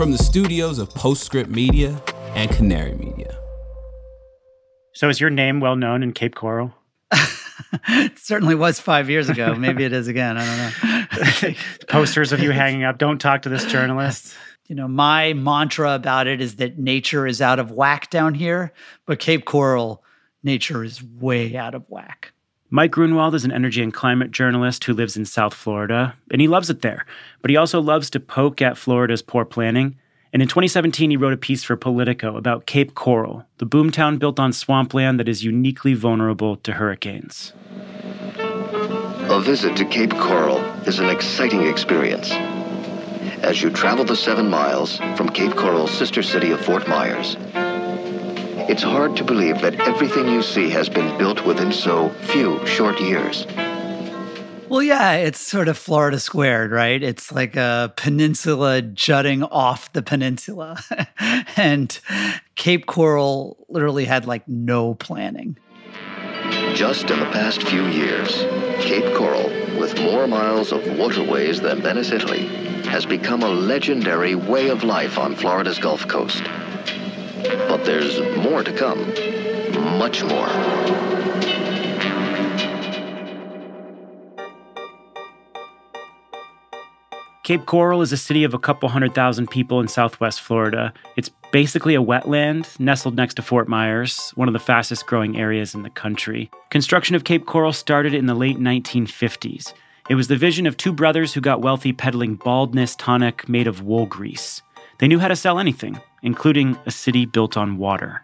from the studios of Postscript Media and Canary Media. So, is your name well known in Cape Coral? it certainly was five years ago. Maybe it is again. I don't know. Posters of you hanging up. Don't talk to this journalist. You know, my mantra about it is that nature is out of whack down here, but Cape Coral, nature is way out of whack. Mike Grunwald is an energy and climate journalist who lives in South Florida, and he loves it there. But he also loves to poke at Florida's poor planning. And in 2017, he wrote a piece for Politico about Cape Coral, the boomtown built on swampland that is uniquely vulnerable to hurricanes. A visit to Cape Coral is an exciting experience. As you travel the seven miles from Cape Coral's sister city of Fort Myers, it's hard to believe that everything you see has been built within so few short years. Well, yeah, it's sort of Florida squared, right? It's like a peninsula jutting off the peninsula. and Cape Coral literally had like no planning. Just in the past few years, Cape Coral, with more miles of waterways than Venice, Italy, has become a legendary way of life on Florida's Gulf Coast. But there's more to come. Much more. Cape Coral is a city of a couple hundred thousand people in southwest Florida. It's basically a wetland nestled next to Fort Myers, one of the fastest growing areas in the country. Construction of Cape Coral started in the late 1950s. It was the vision of two brothers who got wealthy peddling baldness tonic made of wool grease. They knew how to sell anything, including a city built on water.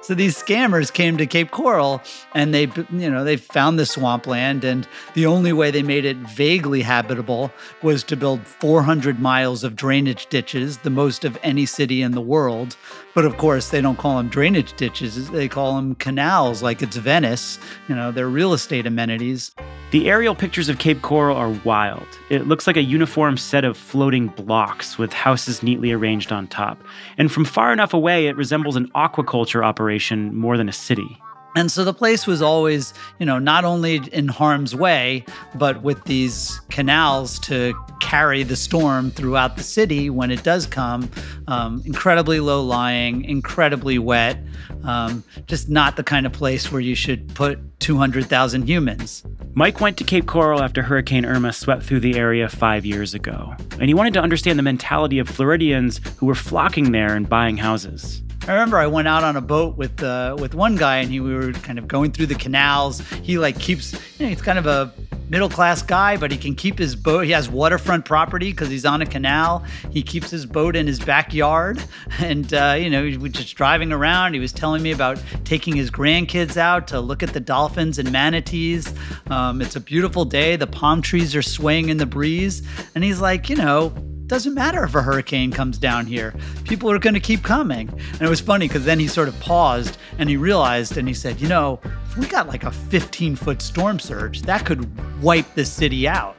So these scammers came to Cape Coral and they, you know, they found the swampland, and the only way they made it vaguely habitable was to build 400 miles of drainage ditches, the most of any city in the world. But of course, they don't call them drainage ditches; they call them canals, like it's Venice. You know, they're real estate amenities. The aerial pictures of Cape Coral are wild. It looks like a uniform set of floating blocks with houses neatly arranged on top. And from far enough away, it resembles an aquaculture operation more than a city. And so the place was always, you know, not only in harm's way, but with these canals to carry the storm throughout the city when it does come. Um, incredibly low lying, incredibly wet, um, just not the kind of place where you should put 200,000 humans. Mike went to Cape Coral after Hurricane Irma swept through the area five years ago, and he wanted to understand the mentality of Floridians who were flocking there and buying houses. I remember I went out on a boat with uh, with one guy, and he we were kind of going through the canals. He like keeps, you know, he's kind of a middle class guy, but he can keep his boat. He has waterfront property because he's on a canal. He keeps his boat in his backyard, and uh, you know, was just driving around. He was telling me about taking his grandkids out to look at the dolphins and manatees. Um, it's a beautiful day. The palm trees are swaying in the breeze, and he's like, you know, doesn't matter if a hurricane comes down here. People are going to keep coming. And it was funny because then he sort of paused and he realized and he said, you know, we got like a 15 foot storm surge, that could wipe the city out.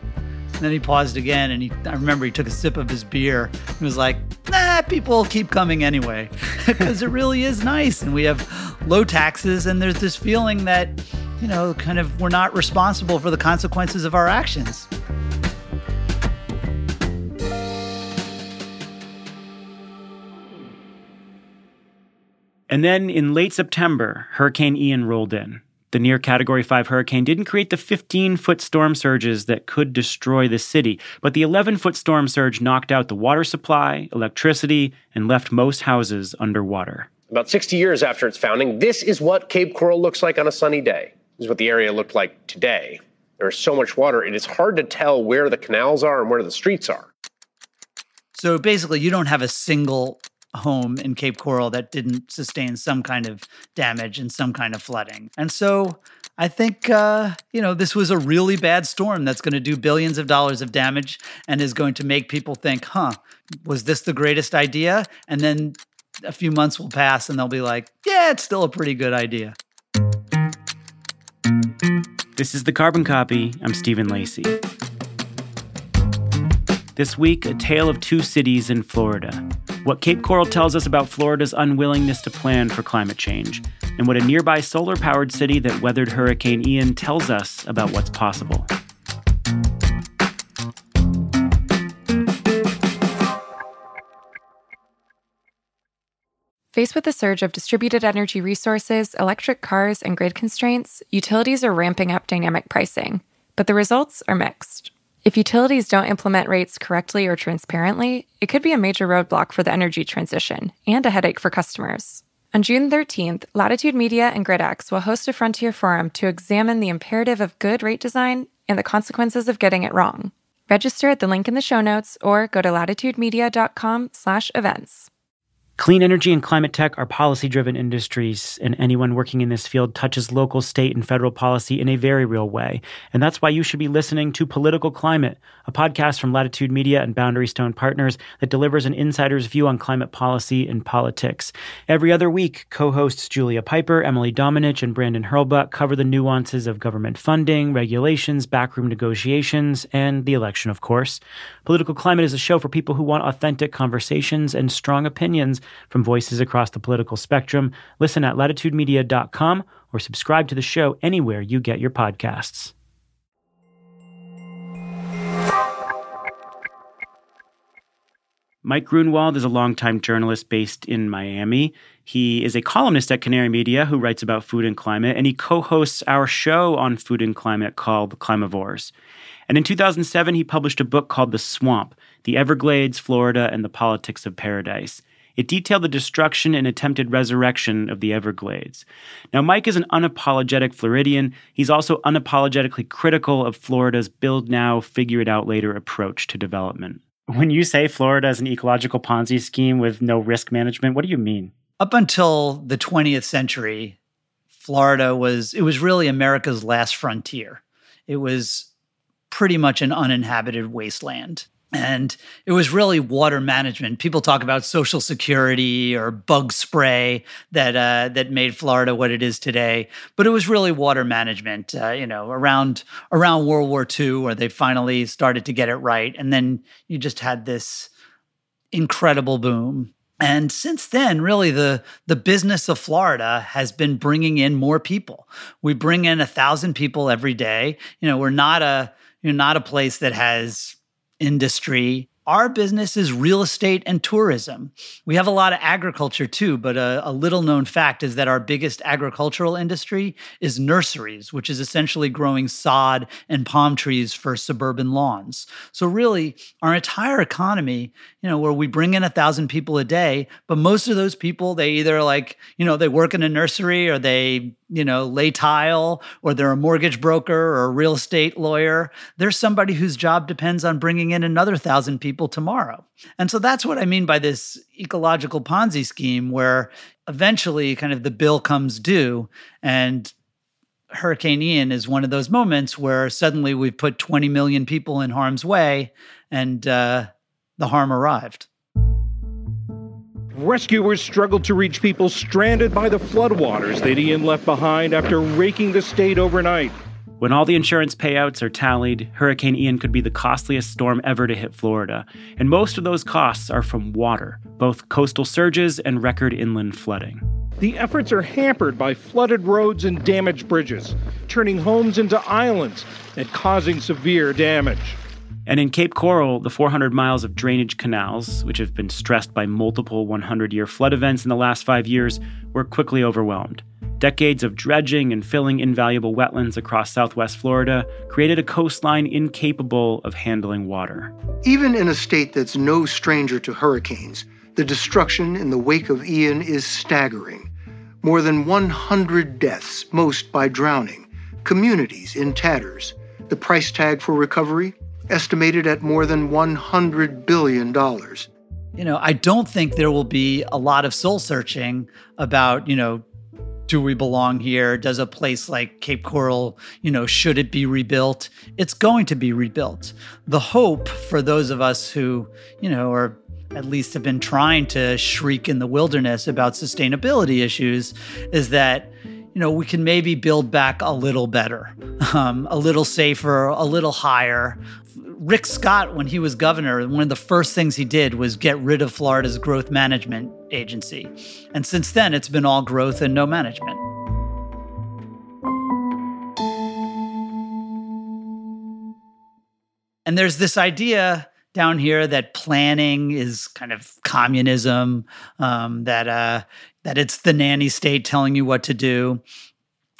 And then he paused again and he, I remember he took a sip of his beer and was like, nah, people keep coming anyway. Because it really is nice. And we have low taxes and there's this feeling that, you know, kind of we're not responsible for the consequences of our actions. And then in late September, Hurricane Ian rolled in. The near Category 5 hurricane didn't create the 15 foot storm surges that could destroy the city, but the 11 foot storm surge knocked out the water supply, electricity, and left most houses underwater. About 60 years after its founding, this is what Cape Coral looks like on a sunny day. This is what the area looked like today. There's so much water, it is hard to tell where the canals are and where the streets are. So basically, you don't have a single home in Cape Coral that didn't sustain some kind of damage and some kind of flooding. And so I think, uh, you know, this was a really bad storm that's going to do billions of dollars of damage and is going to make people think, huh, was this the greatest idea? And then a few months will pass and they'll be like, yeah, it's still a pretty good idea. This is the Carbon Copy. I'm Stephen Lacey. This week, a tale of two cities in Florida. What Cape Coral tells us about Florida's unwillingness to plan for climate change, and what a nearby solar powered city that weathered Hurricane Ian tells us about what's possible. Faced with the surge of distributed energy resources, electric cars, and grid constraints, utilities are ramping up dynamic pricing, but the results are mixed. If utilities don't implement rates correctly or transparently, it could be a major roadblock for the energy transition and a headache for customers. On June 13th, Latitude Media and GridX will host a Frontier Forum to examine the imperative of good rate design and the consequences of getting it wrong. Register at the link in the show notes or go to latitudemedia.com/events. Clean energy and climate tech are policy driven industries, and anyone working in this field touches local, state, and federal policy in a very real way. And that's why you should be listening to Political Climate, a podcast from Latitude Media and Boundary Stone Partners that delivers an insider's view on climate policy and politics. Every other week, co hosts Julia Pyper, Emily Domenech, and Brandon Hurlbut cover the nuances of government funding, regulations, backroom negotiations, and the election, of course. Political Climate is a show for people who want authentic conversations and strong opinions from voices across the political spectrum. Listen at latitudemedia.com or subscribe to the show anywhere you get your podcasts. Mike Grunwald is a longtime journalist based in Miami. He is a columnist at Canary Media who writes about food and climate, and he co hosts our show on food and climate called Climavores. And in 2007, he published a book called The Swamp The Everglades, Florida, and the Politics of Paradise. It detailed the destruction and attempted resurrection of the Everglades. Now, Mike is an unapologetic Floridian. He's also unapologetically critical of Florida's build now, figure it out later approach to development. When you say Florida is an ecological Ponzi scheme with no risk management, what do you mean? Up until the 20th century, Florida was it was really America's last frontier. It was pretty much an uninhabited wasteland and it was really water management. People talk about social security or bug spray that uh, that made Florida what it is today, but it was really water management. Uh, you know, around around World War II, where they finally started to get it right, and then you just had this incredible boom. And since then, really, the the business of Florida has been bringing in more people. We bring in a thousand people every day. You know, we're not a you're not a place that has industry. Our business is real estate and tourism. We have a lot of agriculture too, but a, a, little known fact is that our biggest agricultural industry is nurseries, which is essentially growing sod and palm trees for suburban lawns. So, really, our entire economy, you know, where we bring in a thousand people a day, but most of those people, they either like, you know, they work in a nursery or they you know, lay tile or they're a mortgage broker or a real estate lawyer. There's somebody whose job depends on bringing in another thousand people tomorrow. And so that's what I mean by this ecological Ponzi scheme, where eventually kind of the bill comes due and Hurricane Ian is one of those moments where suddenly we've put 20 million people in harm's way and uh, the harm arrived. Rescuers struggled to reach people stranded by the floodwaters that Ian left behind after raking the state overnight. When all the insurance payouts are tallied, Hurricane Ian could be the costliest storm ever to hit Florida. And most of those costs are from water, both coastal surges and record inland flooding. The efforts are hampered by flooded roads and damaged bridges, turning homes into islands and causing severe damage. And in Cape Coral, the 400 miles of drainage canals, which have been stressed by multiple 100 year flood events in the last five years, were quickly overwhelmed. Decades of dredging and filling invaluable wetlands across southwest Florida created a coastline incapable of handling water. Even in a state that's no stranger to hurricanes, the destruction in the wake of Ian is staggering. More than 100 deaths, most by drowning, communities in tatters. The price tag for recovery estimated at more than $100 billion. You know, I don't think there will be a lot of soul searching about, you know, do we belong here? Does a place like Cape Coral, you know, should it be rebuilt? It's going to be rebuilt. The hope for those of us who, you know, are at least have been trying to shriek in the wilderness about sustainability issues is that you know we can maybe build back a little better um, a little safer a little higher Rick Scott, when he was governor, one of the first things he did was get rid of Florida's growth management agency. And since then, it's been all growth and no management. And there's this idea down here that planning is kind of communism, um, that uh, that it's the nanny state telling you what to do.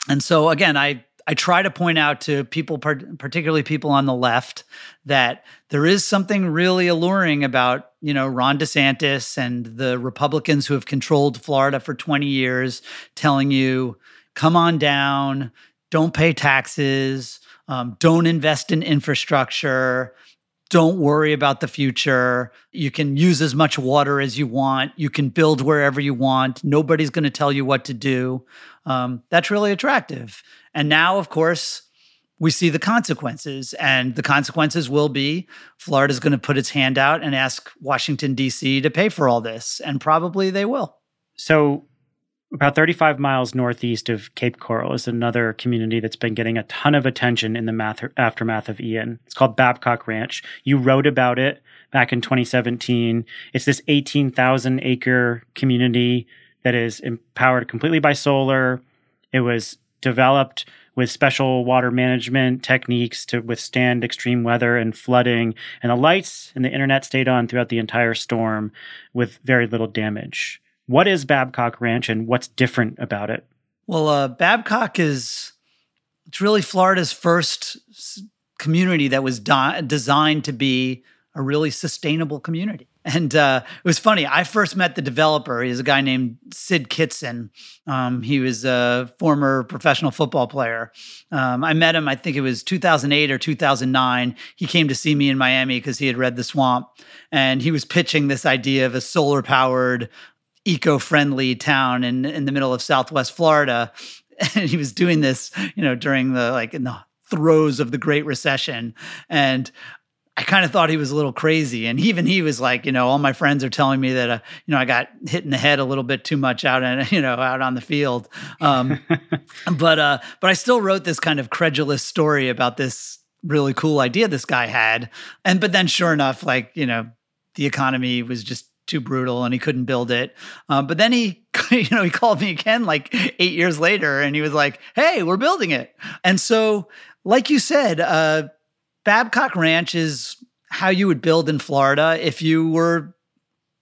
And so again, I I try to point out to people, particularly people on the left, that there is something really alluring about, you know, Ron DeSantis and the Republicans who have controlled Florida for 20 years telling you, come on down, don't pay taxes, um, don't invest in infrastructure, don't worry about the future. You can use as much water as you want. You can build wherever you want. Nobody's going to tell you what to do. Um, that's really attractive. And now, of course, we see the consequences. And the consequences will be Florida's going to put its hand out and ask Washington, D.C. to pay for all this. And probably they will. So, about 35 miles northeast of Cape Coral is another community that's been getting a ton of attention in the math- aftermath of Ian. It's called Babcock Ranch. You wrote about it back in 2017. It's this 18,000 acre community that is empowered completely by solar. It was developed with special water management techniques to withstand extreme weather and flooding. And the lights and the internet stayed on throughout the entire storm with very little damage. What is Babcock Ranch and what's different about it? Well, uh, Babcock is it's really Florida's first community that was di- designed to be a really sustainable community. And uh, it was funny. I first met the developer. He's a guy named Syd Kitson. Um, he was a former professional football player. Um, I met him, I think it was 2008 or 2009. He came to see me in Miami because he had read The Swamp. And he was pitching this idea of a solar powered eco-friendly town in in the middle of Southwest Florida, and he was doing this, you know, during the like in the throes of the Great Recession, and I kind of thought he was a little crazy. And even he was like, you know, all my friends are telling me that, uh, you know, I got hit in the head a little bit too much out and, you know, out on the field. Um, but, uh, but I still wrote this kind of credulous story about this really cool idea this guy had. And, but then sure enough, like, you know, the economy was just too brutal and he couldn't build it. Um, but then he, you know, he called me again like eight years later and he was like, hey, we're building it. And so, like you said, uh, Babcock Ranch is how you would build in Florida if you were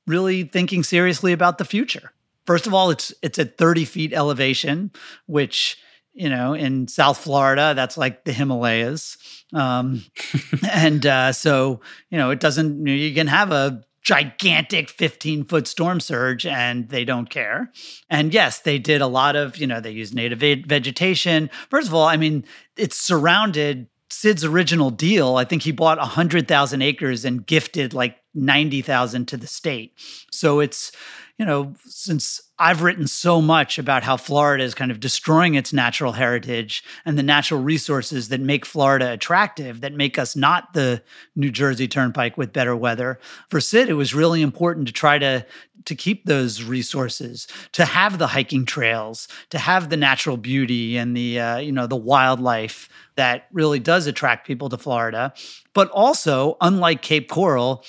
really thinking seriously about the future. First of all, it's it's at 30 feet elevation, which you know in South Florida that's like the Himalayas, um, and uh, so you know it doesn't. You can have a gigantic 15 foot storm surge and they don't care. And yes, they did a lot of, you know, they used native vegetation. First of all, I mean, it's surrounded Syd's original deal. I think he bought 100,000 acres and gifted like 90,000 to the state. So it's, you know, since I've written so much about how Florida is kind of destroying its natural heritage and the natural resources that make Florida attractive, that make us not the New Jersey Turnpike with better weather. For Syd, it was really important to try to to keep those resources, to have the hiking trails, to have the natural beauty and the uh, you know the wildlife that really does attract people to Florida. But also, unlike Cape Coral,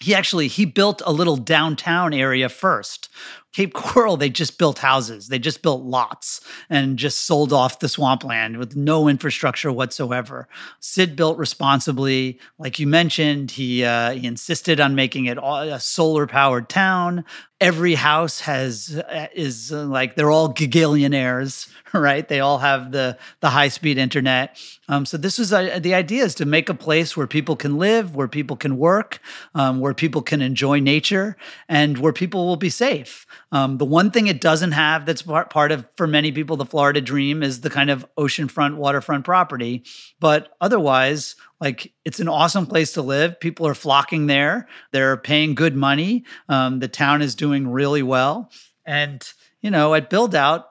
he actually he built a little downtown area first Cape Coral, they just built houses. They just built lots and just sold off the swampland with no infrastructure whatsoever. Syd built responsibly. Like you mentioned, he, uh, he insisted on making it a solar powered town. Every house has uh, is uh, like they're all gigillionaires, right? They all have the the high speed internet. Um, so this is uh, the idea is to make a place where people can live, where people can work, um, where people can enjoy nature, and where people will be safe. Um, the one thing it doesn't have that's part, part of, for many people, the Florida dream is the kind of oceanfront, waterfront property. But otherwise, like it's an awesome place to live. People are flocking there. They're paying good money. Um, the town is doing really well. And, you know, at build out,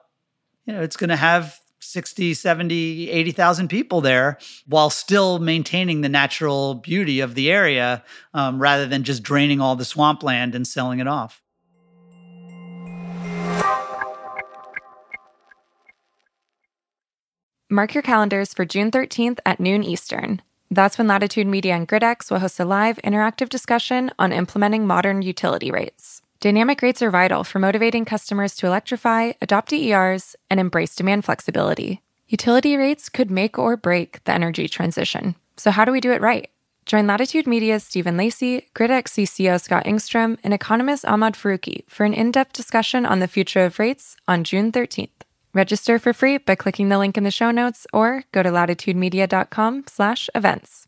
you know, it's going to have 60, 70, 80,000 people there while still maintaining the natural beauty of the area um, rather than just draining all the swampland and selling it off. Mark your calendars for June 13th at noon Eastern. That's when Latitude Media and GridX will host a live interactive discussion on implementing modern utility rates. Dynamic rates are vital for motivating customers to electrify, adopt DERs, and embrace demand flexibility. Utility rates could make or break the energy transition. So, how do we do it right? Join Latitude Media's Stephen Lacey, GridX CCO Scott Engstrom, and economist Ahmad Faruqui for an in depth discussion on the future of rates on June 13th. Register for free by clicking the link in the show notes or go to latitudemedia.com slash events.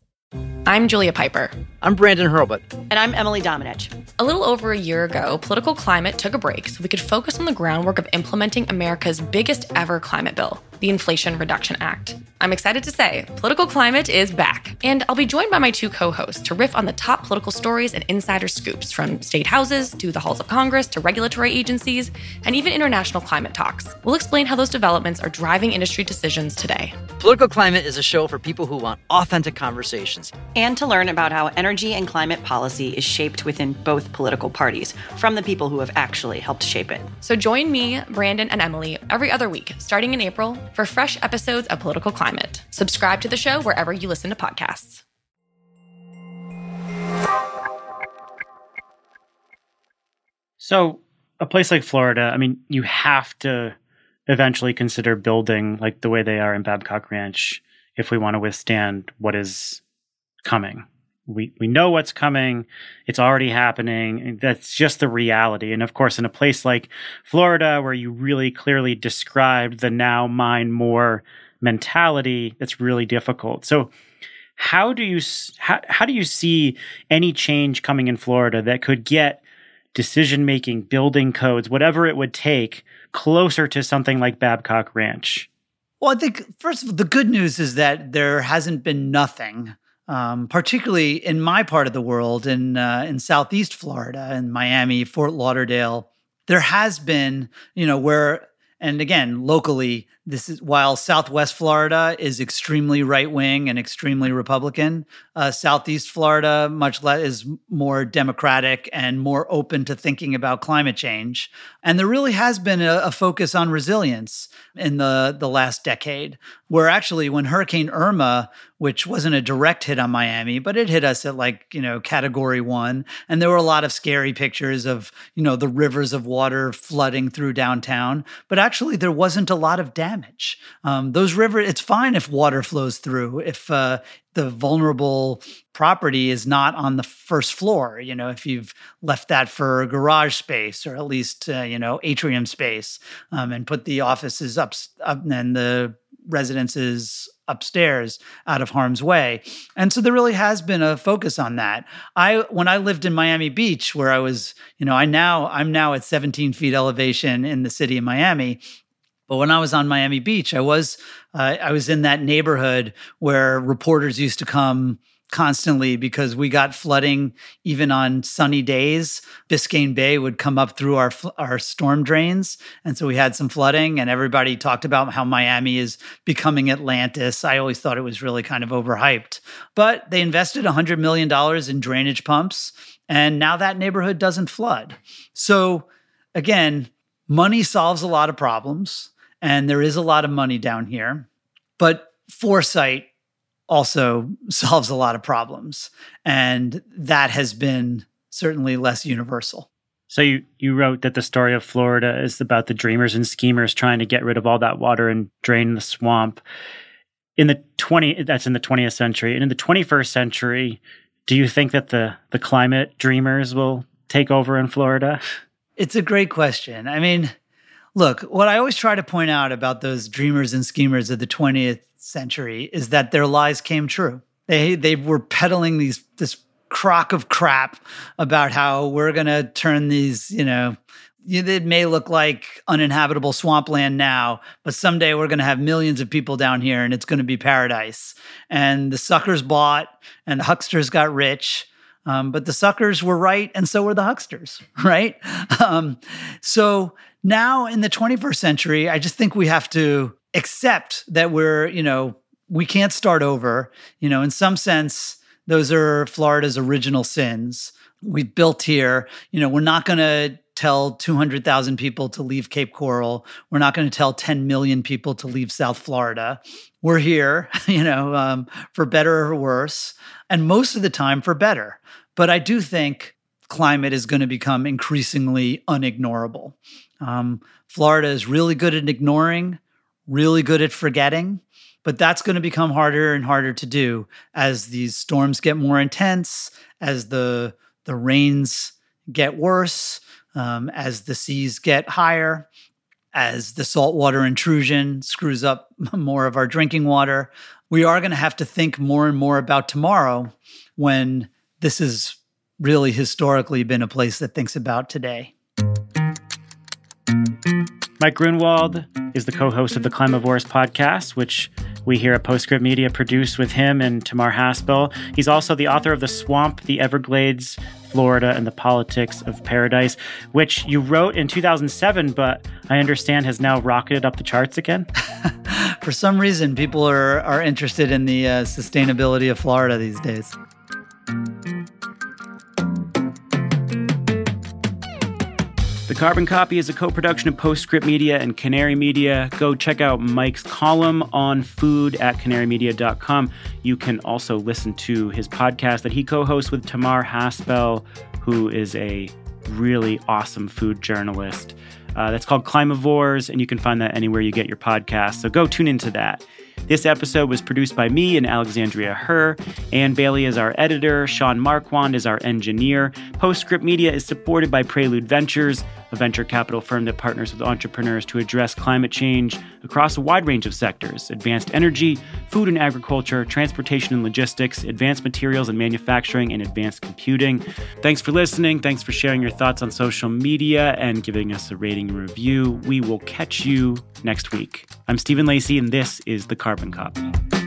I'm Julia Pyper. I'm Brandon Hurlbut. And I'm Emily Domenech. A little over a year ago, political climate took a break so we could focus on the groundwork of implementing America's biggest ever climate bill, the Inflation Reduction Act. I'm excited to say political climate is back, and I'll be joined by my two co hosts to riff on the top political stories and insider scoops from state houses to the halls of Congress to regulatory agencies and even international climate talks. We'll explain how those developments are driving industry decisions today. Political Climate is a show for people who want authentic conversations and to learn about how energy and climate policy is shaped within both political parties from the people who have actually helped shape it. So join me, Brandon, and Emily every other week, starting in April, for fresh episodes of Political Climate. Subscribe to the show wherever you listen to podcasts. So, a place like Florida, I mean, you have to eventually consider building like the way they are in Babcock Ranch if we want to withstand what is coming. We we know what's coming. It's already happening. That's just the reality. And of course, in a place like Florida, where you really clearly described the now mine more mentality, that's really difficult. So, how do you how, how do you see any change coming in Florida that could get decision making, building codes, whatever it would take, closer to something like Babcock Ranch? Well, I think first of all, the good news is that there hasn't been nothing, um, particularly in my part of the world, in uh, in Southeast Florida, in Miami, Fort Lauderdale. There has been, you know, where and again, locally, this is while Southwest Florida is extremely right wing and extremely Republican, uh, Southeast Florida much less is more democratic and more open to thinking about climate change. And there really has been a, a focus on resilience in the the last decade, where actually when Hurricane Irma which wasn't a direct hit on Miami, but it hit us at like, you know, category one. And there were a lot of scary pictures of, you know, the rivers of water flooding through downtown. But actually, there wasn't a lot of damage. Um, those rivers, it's fine if water flows through, if, uh, the vulnerable property is not on the first floor you know if you've left that for garage space or at least uh, you know atrium space um, and put the offices up, up and the residences upstairs out of harm's way. And so there really has been a focus on that. I when I lived in Miami Beach where I was, you know, I now I'm now at 17 feet elevation in the city of Miami. But when I was on Miami Beach, I was uh, I was in that neighborhood where reporters used to come constantly because we got flooding even on sunny days. Biscayne Bay would come up through our our storm drains, and so we had some flooding. And everybody talked about how Miami is becoming Atlantis. I always thought it was really kind of overhyped, but they invested hundred million dollars in drainage pumps, and now that neighborhood doesn't flood. So again, money solves a lot of problems, and there is a lot of money down here, but foresight also solves a lot of problems. And that has been certainly less universal. So you, you wrote that the story of Florida is about the dreamers and schemers trying to get rid of all that water and drain the swamp. In the 20 that's in the 20th century and in the 21st century, do you think that the the climate dreamers will take over in Florida? It's a great question. I mean, look, what I always try to point out about those dreamers and schemers of the 20th century is that their lies came true. They they were peddling these this crock of crap about how we're going to turn these, you know, it may look like uninhabitable swampland now, but someday we're going to have millions of people down here and it's going to be paradise. And the suckers bought and the hucksters got rich. Um, but the suckers were right, and so were the hucksters, right? Um, so now in the 21st century, I just think we have to accept that we're, you know, we can't start over. You know, in some sense, those are Florida's original sins. We built here, you know, we're not going to tell 200,000 people to leave Cape Coral. We're not going to tell 10 million people to leave South Florida. We're here, you know, um, for better or worse, and most of the time for better. But I do think climate is going to become increasingly unignorable. Um, Florida is really good at ignoring really good at forgetting. But that's going to become harder and harder to do as these storms get more intense, as the the rains get worse, um, as the seas get higher, as the saltwater intrusion screws up more of our drinking water. We are going to have to think more and more about tomorrow when this has really historically been a place that thinks about today. Mike Grunwald is the co host of the Climavores podcast, which we here at Postscript Media produce with him and Tamar Haspel. He's also the author of The Swamp, The Everglades, Florida, and the Politics of Paradise, which you wrote in 2007, but I understand has now rocketed up the charts again. For some reason, people are, are interested in the uh, sustainability of Florida these days. The Carbon Copy is a co production of Postscript Media and Canary Media. Go check out Mike's column on food at canarymedia.com. You can also listen to his podcast that he co hosts with Tamar Haspel, who is a really awesome food journalist. Uh, that's called Climavores, and you can find that anywhere you get your podcast. So go tune into that. This episode was produced by me and Alexandria Herr. Ann Bailey is our editor. Sean Marquand is our engineer. Postscript Media is supported by Prelude Ventures a venture capital firm that partners with entrepreneurs to address climate change across a wide range of sectors advanced energy, food and agriculture, transportation and logistics, advanced materials and manufacturing, and advanced computing. Thanks for listening. Thanks for sharing your thoughts on social media and giving us a rating and review. We will catch you next week. I'm Stephen Lacey, and this is The Carbon Copy.